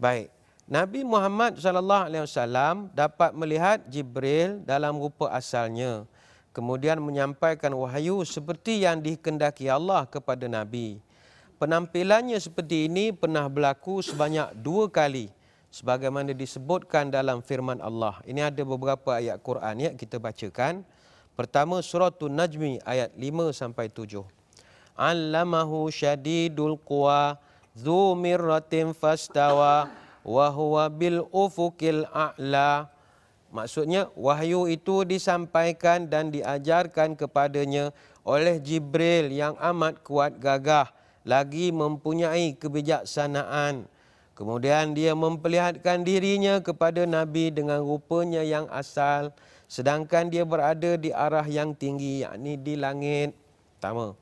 Baik. Nabi Muhammad sallallahu alaihi wasallam dapat melihat Jibril dalam rupa asalnya. Kemudian menyampaikan wahyu seperti yang dikehendaki Allah kepada Nabi. Penampilannya seperti ini pernah berlaku sebanyak dua kali sebagaimana disebutkan dalam firman Allah. Ini ada beberapa ayat Quran ya kita bacakan. Pertama surah An-Najmi ayat 5 sampai 7. Allamahu syadidul quwa dzu mirratin fastawa wa huwa bil ufukil a'la. Maksudnya wahyu itu disampaikan dan diajarkan kepadanya oleh Jibril yang amat kuat gagah lagi mempunyai kebijaksanaan. Kemudian dia memperlihatkan dirinya kepada nabi dengan rupanya yang asal sedangkan dia berada di arah yang tinggi yakni di langit. Pertama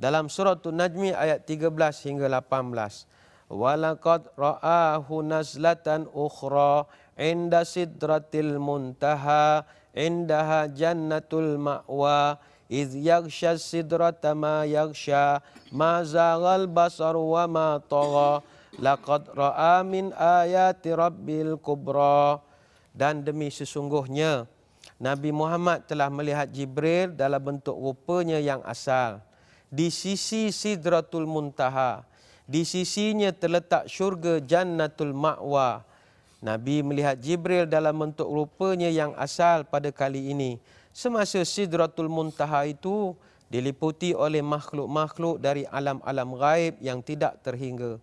dalam surah An-Najmi ayat 13 hingga 18 Walaqad ra'ahu nazlatan ukhra inda sidratil muntaha indaha jannatul ma'wa. Iz yaghsha sidrata ma yaghsha ma zaghal basar wa ma tagha. Laqad ra'a min ayati rabbil dan demi sesungguhnya Nabi Muhammad telah melihat Jibril dalam bentuk rupanya yang asal di sisi Sidratul Muntaha di sisinya terletak syurga Jannatul Ma'wa. Nabi melihat Jibril dalam bentuk rupanya yang asal pada kali ini. Semasa Sidratul Muntaha itu diliputi oleh makhluk-makhluk dari alam-alam gaib yang tidak terhingga.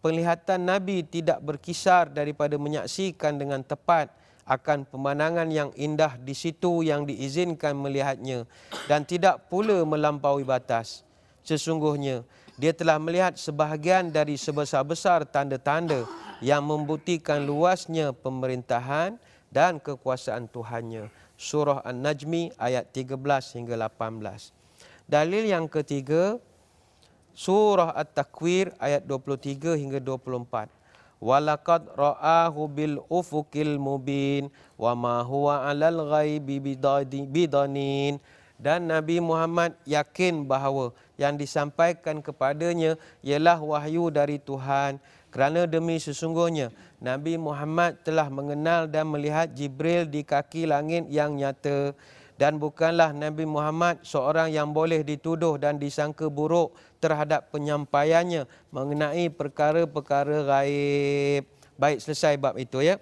Penglihatan Nabi tidak berkisar daripada menyaksikan dengan tepat akan pemandangan yang indah di situ yang diizinkan melihatnya dan tidak pula melampaui batas. Sesungguhnya, dia telah melihat sebahagian dari sebesar-besar tanda-tanda yang membuktikan luasnya pemerintahan dan kekuasaan Tuhannya. Surah An-Najmi ayat 13 hingga 18. Dalil yang ketiga, Surah At-Takwir ayat 23 hingga 24. Walaqad ra'ahu bil ufukil mubin wa ma huwa 'alal ghaibi bidanin. Dan Nabi Muhammad yakin bahawa yang disampaikan kepadanya ialah wahyu dari Tuhan. Kerana demi sesungguhnya Nabi Muhammad telah mengenal dan melihat Jibril di kaki langit yang nyata dan bukanlah Nabi Muhammad seorang yang boleh dituduh dan disangka buruk terhadap penyampaiannya mengenai perkara-perkara gaib. Baik selesai bab itu ya.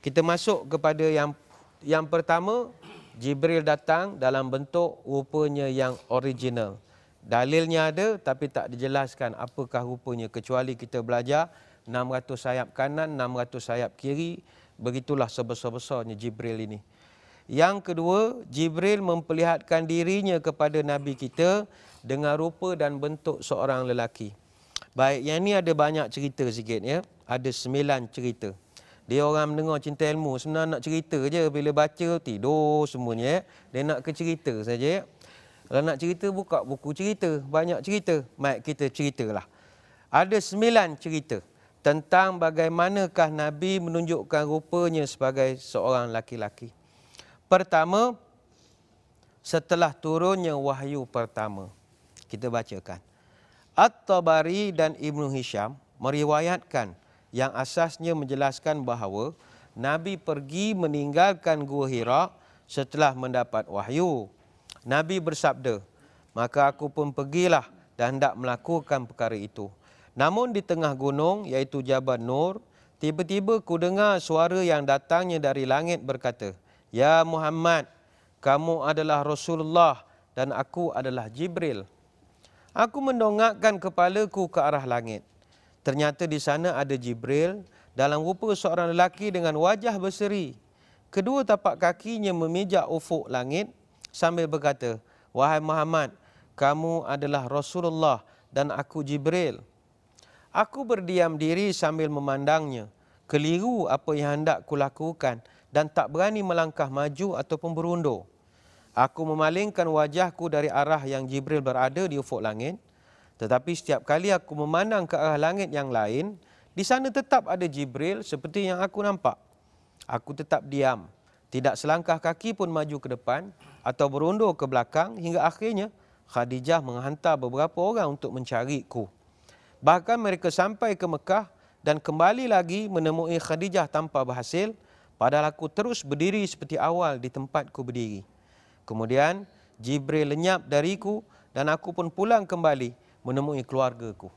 Kita masuk kepada yang yang pertama Jibril datang dalam bentuk rupanya yang original. Dalilnya ada tapi tak dijelaskan apakah rupanya kecuali kita belajar 600 sayap kanan, 600 sayap kiri. Begitulah sebesar-besarnya Jibril ini. Yang kedua, Jibril memperlihatkan dirinya kepada Nabi kita dengan rupa dan bentuk seorang lelaki. Baik, yang ini ada banyak cerita sikit ya. Ada sembilan cerita. Dia orang mendengar cinta ilmu sebenarnya nak cerita je bila baca tidur semuanya. Dia nak ke cerita saja. Kalau nak cerita buka buku cerita, banyak cerita. Baik kita ceritalah. Ada sembilan cerita tentang bagaimanakah Nabi menunjukkan rupanya sebagai seorang laki-laki. Pertama, setelah turunnya wahyu pertama. Kita bacakan. At-Tabari dan Ibnu Hisham meriwayatkan yang asasnya menjelaskan bahawa Nabi pergi meninggalkan Gua Hira setelah mendapat wahyu. Nabi bersabda, maka aku pun pergilah dan hendak melakukan perkara itu. Namun di tengah gunung, iaitu Jabal Nur, tiba-tiba ku dengar suara yang datangnya dari langit berkata, Ya Muhammad, kamu adalah Rasulullah dan aku adalah Jibril. Aku mendongakkan kepalaku ke arah langit. Ternyata di sana ada Jibril dalam rupa seorang lelaki dengan wajah berseri. Kedua tapak kakinya memijak ufuk langit sambil berkata, Wahai Muhammad, kamu adalah Rasulullah dan aku Jibril. Aku berdiam diri sambil memandangnya. Keliru apa yang hendak kulakukan dan tak berani melangkah maju ataupun berundur. Aku memalingkan wajahku dari arah yang Jibril berada di ufuk langit tetapi setiap kali aku memandang ke arah langit yang lain, di sana tetap ada Jibril seperti yang aku nampak. Aku tetap diam. Tidak selangkah kaki pun maju ke depan atau berundur ke belakang hingga akhirnya Khadijah menghantar beberapa orang untuk mencariku. Bahkan mereka sampai ke Mekah dan kembali lagi menemui Khadijah tanpa berhasil, padahal aku terus berdiri seperti awal di tempatku berdiri. Kemudian Jibril lenyap dariku dan aku pun pulang kembali menemui keluargaku.